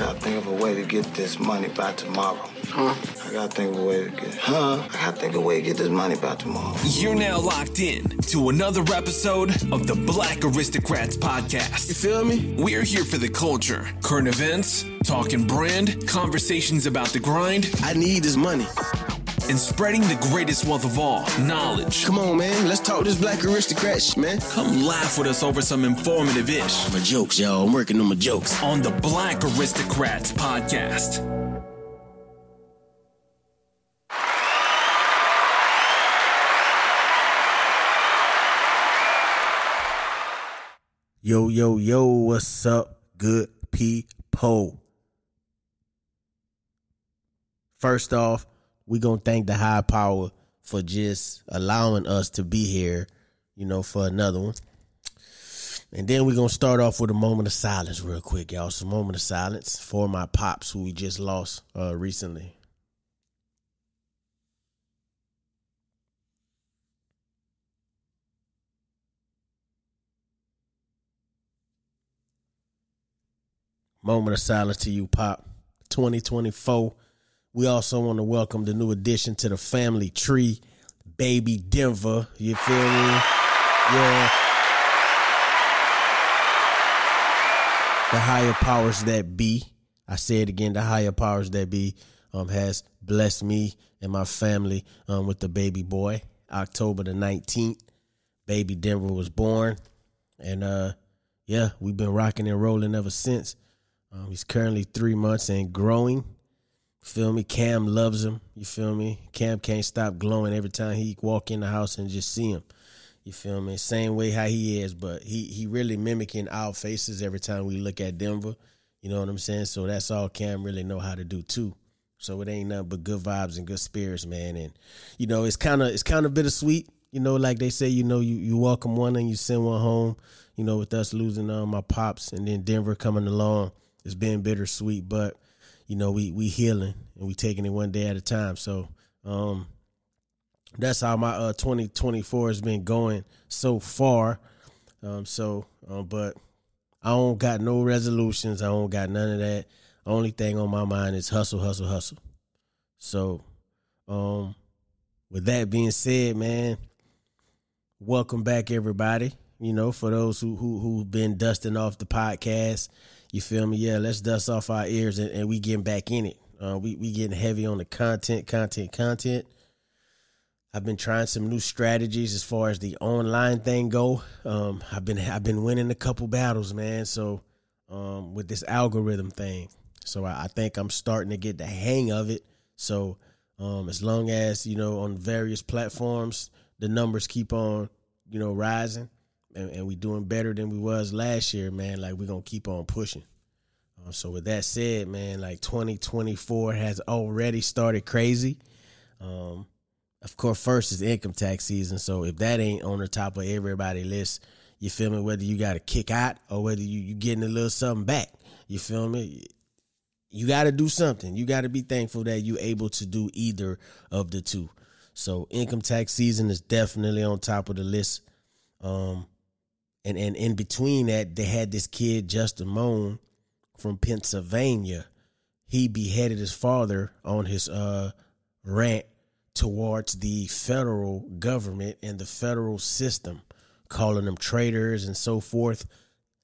gotta think of a way to get this money by tomorrow. Huh? I gotta think of a way to get, huh? I gotta think of a way to get this money by tomorrow. You're now locked in to another episode of the Black Aristocrats podcast. You feel me? We're here for the culture, current events, talking brand, conversations about the grind, I need this money. And spreading the greatest wealth of all knowledge. Come on, man. Let's talk this black aristocrat shit, man. Come laugh with us over some informative ish My jokes, y'all. I'm working on my jokes. on the Black Aristocrats podcast. Yo, yo, yo, what's up, good people? First off, we gonna thank the high power for just allowing us to be here, you know, for another one. And then we're gonna start off with a moment of silence real quick, y'all. Some moment of silence for my pops who we just lost uh recently. Moment of silence to you, Pop. 2024. We also want to welcome the new addition to the family tree, Baby Denver. You feel me? Yeah. The higher powers that be, I say it again, the higher powers that be um, has blessed me and my family um, with the baby boy. October the 19th, baby Denver was born. And uh, yeah, we've been rocking and rolling ever since. Um, he's currently three months and growing. Feel me? Cam loves him. You feel me? Cam can't stop glowing every time he walk in the house and just see him. You feel me? Same way how he is, but he he really mimicking our faces every time we look at Denver. You know what I'm saying? So that's all Cam really know how to do too. So it ain't nothing but good vibes and good spirits, man. And you know, it's kind of it's kind of bittersweet. You know, like they say, you know, you you welcome one and you send one home. You know, with us losing uh, my pops and then Denver coming along, it's been bittersweet. But you know, we we healing and we taking it one day at a time. So um that's how my uh 2024 has been going so far. Um so um but I don't got no resolutions. I don't got none of that. Only thing on my mind is hustle, hustle, hustle. So um with that being said, man, welcome back everybody. You know, for those who who who've been dusting off the podcast, you feel me? Yeah, let's dust off our ears and, and we getting back in it. Uh, we we getting heavy on the content, content, content. I've been trying some new strategies as far as the online thing go. Um, I've been I've been winning a couple battles, man. So um, with this algorithm thing, so I, I think I'm starting to get the hang of it. So um, as long as you know on various platforms, the numbers keep on you know rising, and, and we doing better than we was last year, man. Like we're gonna keep on pushing. Uh, so with that said, man, like 2024 has already started crazy. Um, of course, first is income tax season. So if that ain't on the top of everybody list, you feel me? Whether you got to kick out or whether you you getting a little something back, you feel me? You got to do something. You got to be thankful that you able to do either of the two. So income tax season is definitely on top of the list. Um, and and in between that, they had this kid Justin Mohn from Pennsylvania. He beheaded his father on his uh rant towards the federal government and the federal system, calling them traitors and so forth.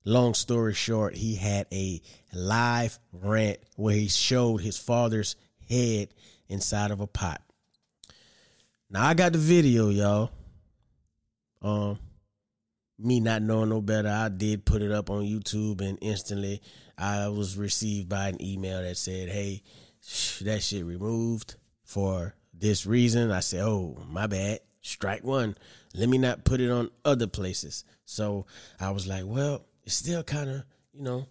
Long story short, he had a live rant where he showed his father's head inside of a pot. Now I got the video, y'all. Um, me not knowing no better, I did put it up on YouTube, and instantly I was received by an email that said, "Hey, that shit removed for this reason." I said, "Oh, my bad. Strike one. Let me not put it on other places." So I was like, "Well, it's still kind of, you know,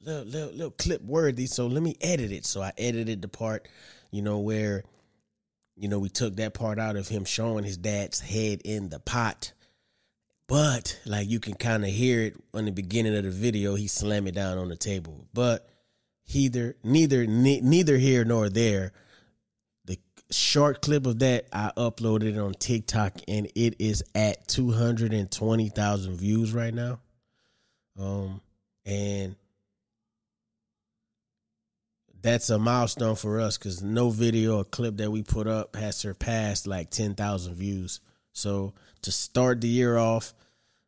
little, little little clip worthy. So let me edit it." So I edited the part, you know, where, you know, we took that part out of him showing his dad's head in the pot. But like you can kind of hear it on the beginning of the video, he slam it down on the table. But either neither ne- neither here nor there. The short clip of that I uploaded on TikTok and it is at two hundred and twenty thousand views right now. Um, and that's a milestone for us because no video or clip that we put up has surpassed like 10,000 views. So to start the year off,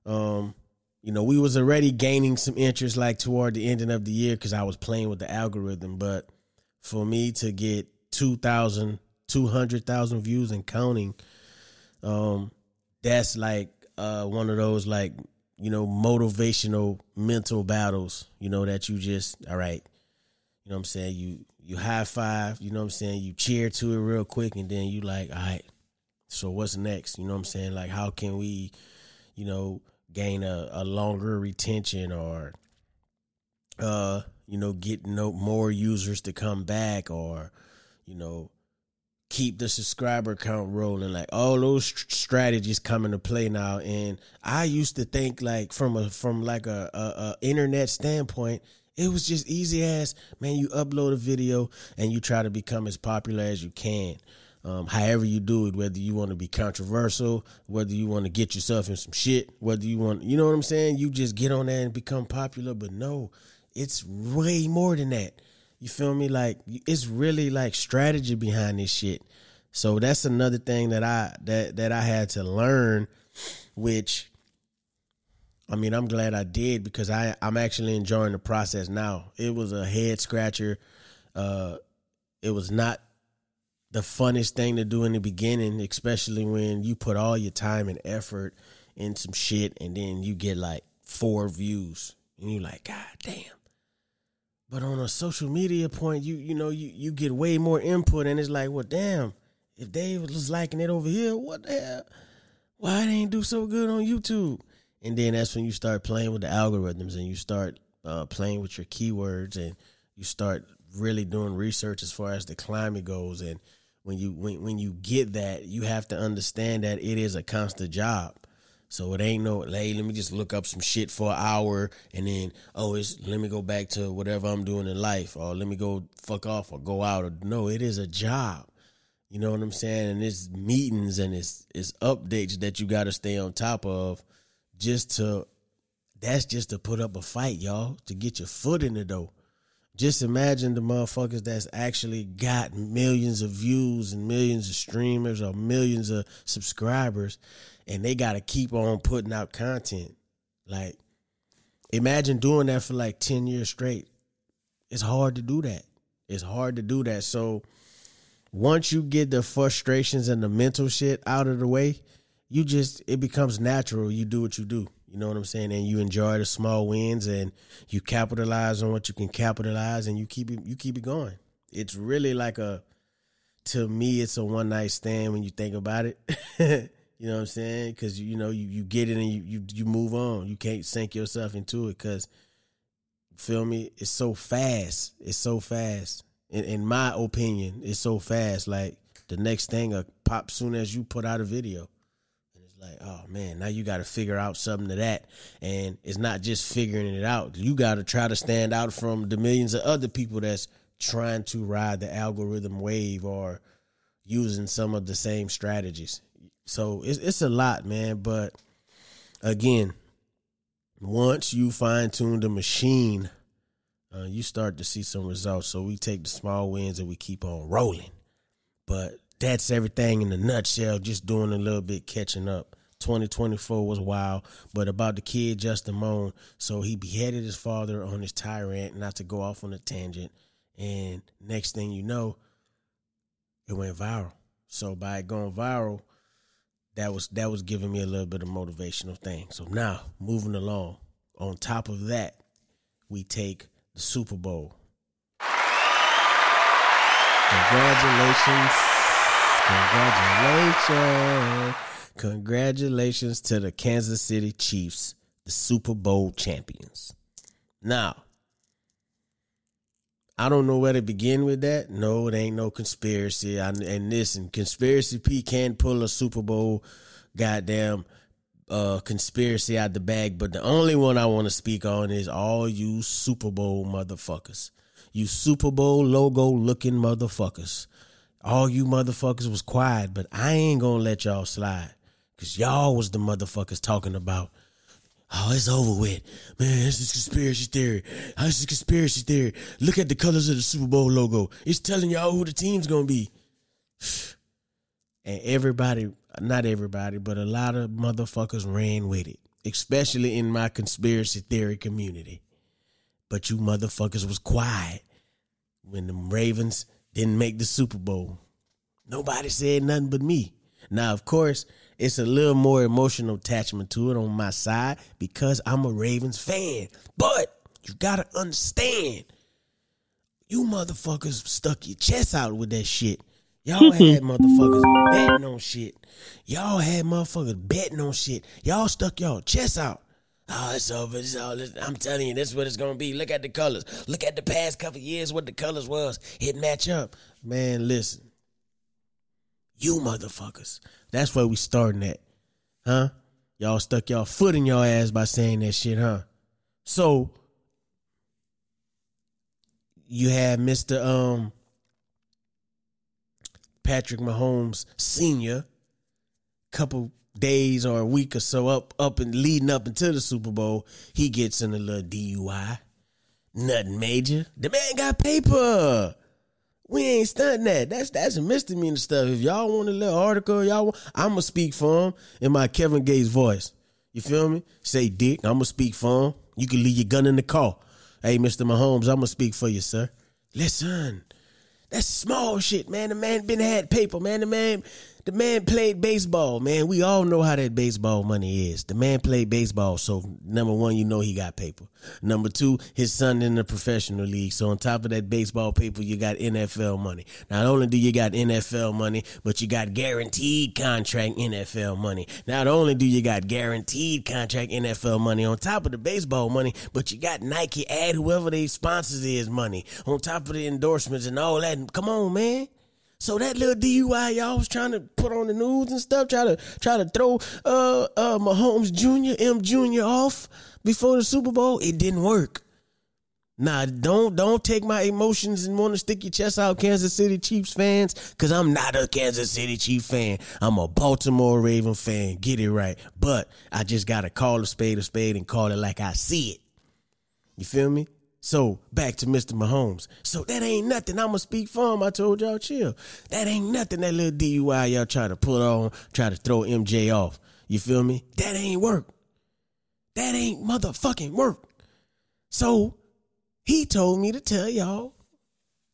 um, you know, we was already gaining some interest like toward the ending of the year because I was playing with the algorithm. But for me to get 2,000, 200,000 views and counting, um, that's like uh, one of those like, you know, motivational mental battles, you know, that you just, all right, you know what I'm saying? You you high five, you know what I'm saying? You cheer to it real quick and then you like, all right, so what's next? You know what I'm saying? Like how can we, you know, gain a, a longer retention or uh, you know, get no more users to come back or, you know, keep the subscriber count rolling. Like all those strategies come into play now. And I used to think like from a from like a, a, a internet standpoint, it was just easy as man. You upload a video and you try to become as popular as you can. Um, however you do it, whether you want to be controversial, whether you want to get yourself in some shit, whether you want, you know what I'm saying? You just get on there and become popular. But no, it's way more than that. You feel me? Like it's really like strategy behind this shit. So that's another thing that I that that I had to learn, which I mean, I'm glad I did because I I'm actually enjoying the process now. It was a head scratcher. Uh, it was not the funnest thing to do in the beginning, especially when you put all your time and effort in some shit and then you get like four views and you're like, God damn. But on a social media point, you you know, you, you get way more input and it's like, well damn, if Dave was liking it over here, what the hell? Why it ain't do so good on YouTube? and then that's when you start playing with the algorithms and you start uh, playing with your keywords and you start really doing research as far as the climate goes and when you when, when you get that you have to understand that it is a constant job. So it ain't no hey let me just look up some shit for an hour and then oh it's let me go back to whatever i'm doing in life or let me go fuck off or go out or no it is a job. You know what i'm saying? And it's meetings and it's it's updates that you got to stay on top of just to that's just to put up a fight, y'all, to get your foot in the door. Just imagine the motherfuckers that's actually got millions of views and millions of streamers or millions of subscribers and they got to keep on putting out content. Like imagine doing that for like 10 years straight. It's hard to do that. It's hard to do that. So once you get the frustrations and the mental shit out of the way, you just it becomes natural. You do what you do. You know what I'm saying? And you enjoy the small wins and you capitalize on what you can capitalize and you keep it you keep it going. It's really like a to me it's a one night stand when you think about it. you know what I'm saying? Cuz you know you, you get it and you, you you move on. You can't sink yourself into it cuz feel me? It's so fast. It's so fast. In, in my opinion, it's so fast like the next thing will pop soon as you put out a video like, oh man, now you got to figure out something to that. And it's not just figuring it out. You got to try to stand out from the millions of other people that's trying to ride the algorithm wave or using some of the same strategies. So it's, it's a lot, man. But again, once you fine tune the machine, uh, you start to see some results. So we take the small wins and we keep on rolling. But that's everything in a nutshell. Just doing a little bit catching up. 2024 was wild, but about the kid Justin Mohn. So he beheaded his father on his tyrant, not to go off on a tangent. And next thing you know, it went viral. So by going viral, that was that was giving me a little bit of motivational thing. So now moving along. On top of that, we take the Super Bowl. Congratulations Congratulations. Congratulations to the Kansas City Chiefs, the Super Bowl champions. Now, I don't know where to begin with that. No, it ain't no conspiracy. I, and listen, conspiracy P can pull a Super Bowl goddamn uh, conspiracy out the bag, but the only one I want to speak on is all you Super Bowl motherfuckers. You Super Bowl logo looking motherfuckers all you motherfuckers was quiet, but I ain't gonna let y'all slide. Cause y'all was the motherfuckers talking about Oh, it's over with. Man, this is conspiracy theory. Oh, this is conspiracy theory. Look at the colors of the Super Bowl logo. It's telling y'all who the team's gonna be. And everybody, not everybody, but a lot of motherfuckers ran with it, especially in my conspiracy theory community. But you motherfuckers was quiet when the Ravens didn't make the Super Bowl. Nobody said nothing but me. Now, of course, it's a little more emotional attachment to it on my side because I'm a Ravens fan. But you gotta understand, you motherfuckers stuck your chest out with that shit. Y'all had motherfuckers betting on shit. Y'all had motherfuckers betting on shit. Y'all stuck y'all chest out. Oh, it's over. It's all. I'm telling you, this is what it's gonna be. Look at the colors. Look at the past couple years, what the colors was. It match up. Man, listen. You motherfuckers. That's where we starting at. Huh? Y'all stuck y'all foot in your ass by saying that shit, huh? So you have Mr. Um Patrick Mahomes Senior, couple days or a week or so up up and leading up into the Super Bowl, he gets in a little DUI. Nothing major. The man got paper. We ain't stunting that. That's that's a misdemeanor stuff. If y'all want a little article, y'all want, I'ma speak for him in my Kevin Gates voice. You feel me? Say dick, I'ma speak for him. You can leave your gun in the car. Hey, Mr. Mahomes, I'ma speak for you, sir. Listen. That's small shit, man. The man been had paper, man. The man the man played baseball, man. We all know how that baseball money is. The man played baseball, so number one, you know he got paper. Number two, his son in the professional league. So on top of that baseball paper, you got NFL money. Not only do you got NFL money, but you got guaranteed contract NFL money. Not only do you got guaranteed contract NFL money on top of the baseball money, but you got Nike ad whoever they sponsors is money on top of the endorsements and all that. Come on, man. So that little DUI y'all was trying to put on the news and stuff, try to try to throw uh uh Mahomes Jr. M Jr. off before the Super Bowl, it didn't work. Nah, don't don't take my emotions and want to stick your chest out, Kansas City Chiefs fans, because I'm not a Kansas City Chief fan. I'm a Baltimore Raven fan. Get it right. But I just gotta call a spade a spade and call it like I see it. You feel me? So back to Mr. Mahomes. So that ain't nothing. I'ma speak for him. I told y'all chill. That ain't nothing. That little DUI y'all try to put on, try to throw MJ off. You feel me? That ain't work. That ain't motherfucking work. So he told me to tell y'all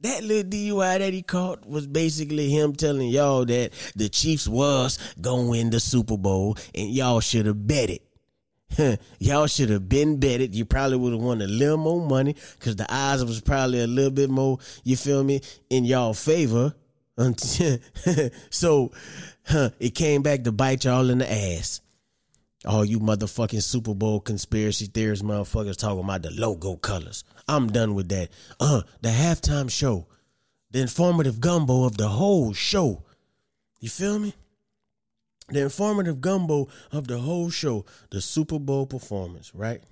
that little DUI that he caught was basically him telling y'all that the Chiefs was gonna win the Super Bowl and y'all should have bet it. Y'all should have been betted. You probably would have won a little more money because the odds was probably a little bit more, you feel me, in y'all favor. so huh, it came back to bite y'all in the ass. All you motherfucking Super Bowl conspiracy theorists motherfuckers talking about the logo colors. I'm done with that. Uh, the halftime show, the informative gumbo of the whole show. You feel me? The informative gumbo of the whole show, the Super Bowl performance, right?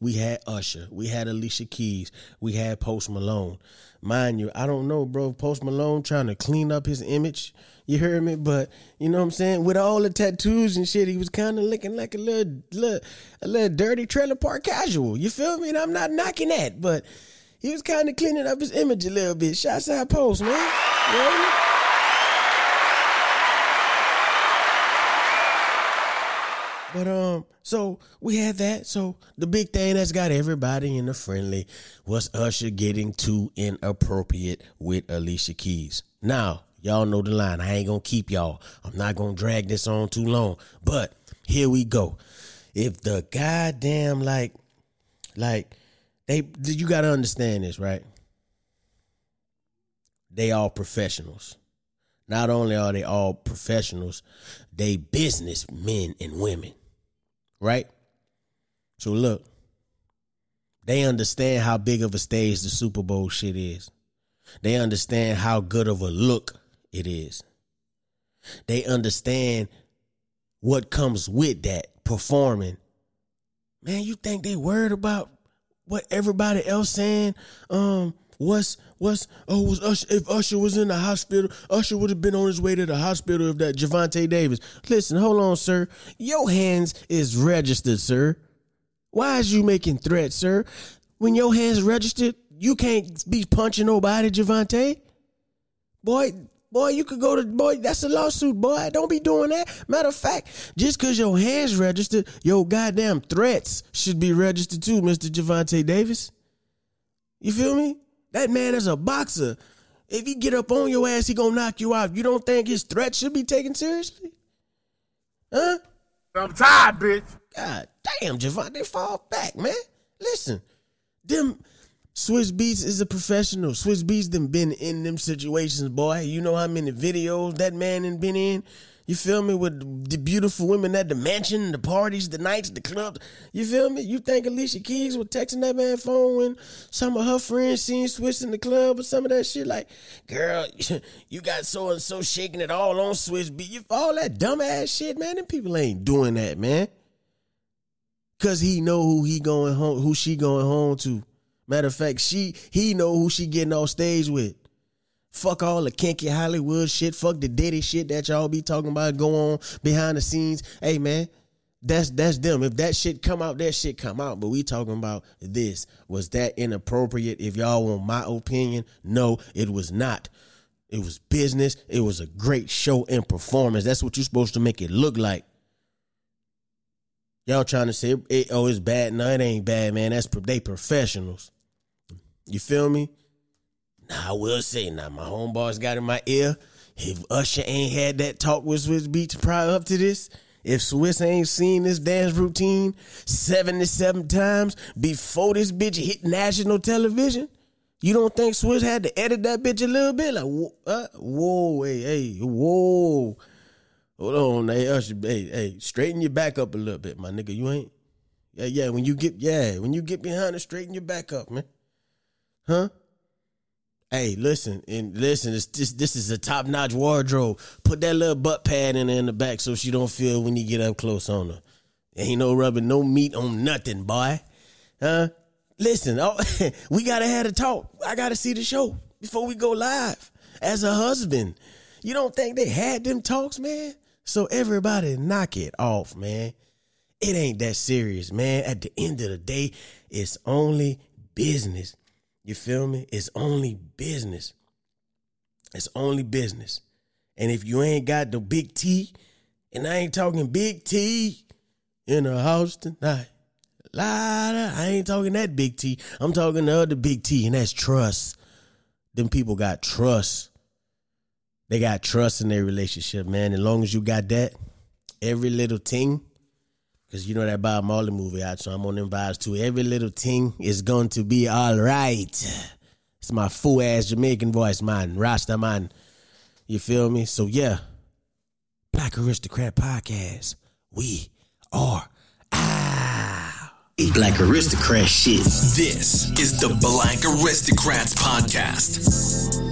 We had Usher, we had Alicia Keys, we had Post Malone. Mind you, I don't know, bro. Post Malone trying to clean up his image. You heard me, but you know what I'm saying. With all the tattoos and shit, he was kind of looking like a little, little, a little dirty trailer park casual. You feel me? And I'm not knocking that, but he was kind of cleaning up his image a little bit. Shots out Post, man. You know But um, so we had that. So the big thing that's got everybody in the friendly was Usher getting too inappropriate with Alicia Keys. Now, y'all know the line. I ain't gonna keep y'all. I'm not gonna drag this on too long. But here we go. If the goddamn like like they you gotta understand this, right? They all professionals. Not only are they all professionals, they business men and women right? So look, they understand how big of a stage the Super Bowl shit is. They understand how good of a look it is. They understand what comes with that performing. Man, you think they worried about what everybody else saying? Um, what's what's oh was Usher if Usher was in the hospital, Usher would have been on his way to the hospital if that Gervonta Davis. Listen, hold on, sir. Your hands is registered, sir. Why is you making threats, sir? When your hands registered, you can't be punching nobody, Gervonta. Boy, boy, you could go to boy. That's a lawsuit, boy. Don't be doing that. Matter of fact, just cause your hands registered, your goddamn threats should be registered too, Mister Gervonta Davis. You feel me? That man is a boxer. If he get up on your ass, he gonna knock you out. You don't think his threat should be taken seriously? Huh? I'm tired, bitch. God damn, Gervonta, fall back, man. Listen, them Swizz Beatz is a professional. Swizz Beatz them been in them situations, boy. You know how many videos that man and been in. You feel me? With the beautiful women at the mansion, the parties, the nights, the clubs. You feel me? You think Alicia Keys was texting that man phone when some of her friends seen Swizz in the club or some of that shit? Like, girl, you got so and so shaking it all on Beatz. You all that dumbass shit, man. Them people ain't doing that, man. Cause he know who he going home, who she going home to. Matter of fact, she he know who she getting off stage with. Fuck all the kinky Hollywood shit. Fuck the daddy shit that y'all be talking about go on behind the scenes. Hey man, that's that's them. If that shit come out, that shit come out. But we talking about this. Was that inappropriate? If y'all want my opinion, no, it was not. It was business. It was a great show and performance. That's what you're supposed to make it look like. Y'all trying to say, oh, it's bad. No, it ain't bad, man. That's they professionals. You feel me? Now I will say, now my homeboys got in my ear. If Usher ain't had that talk with Swizz Beatz prior up to this, if Swizz ain't seen this dance routine 77 times before this bitch hit national television, you don't think Swizz had to edit that bitch a little bit? Like, whoa, uh, whoa hey, hey, whoa. Hold on, hey, Usher, hey, hey, straighten your back up a little bit, my nigga. You ain't, yeah, yeah. When you get, yeah, when you get behind it, straighten your back up, man. Huh? Hey, listen, and listen, this this is a top notch wardrobe. Put that little butt pad in in the back so she don't feel when you get up close on her. Ain't no rubbing no meat on nothing, boy. Huh? Listen, oh, we gotta have a talk. I gotta see the show before we go live. As a husband, you don't think they had them talks, man? So everybody knock it off, man. It ain't that serious, man. At the end of the day, it's only business. You feel me? It's only business. It's only business. And if you ain't got the big T, and I ain't talking big T in the house tonight. Lada, I ain't talking that big T. I'm talking the other big T, and that's trust. Them people got trust. They got trust in their relationship, man. As long as you got that, every little thing, because you know that Bob Marley movie out, so I'm on them vibes too. Every little thing is going to be all right. It's my full ass Jamaican voice, man. Rasta, man. You feel me? So, yeah. Black Aristocrat Podcast. We are ah. Black Aristocrat shit. This is the Black Aristocrats Podcast.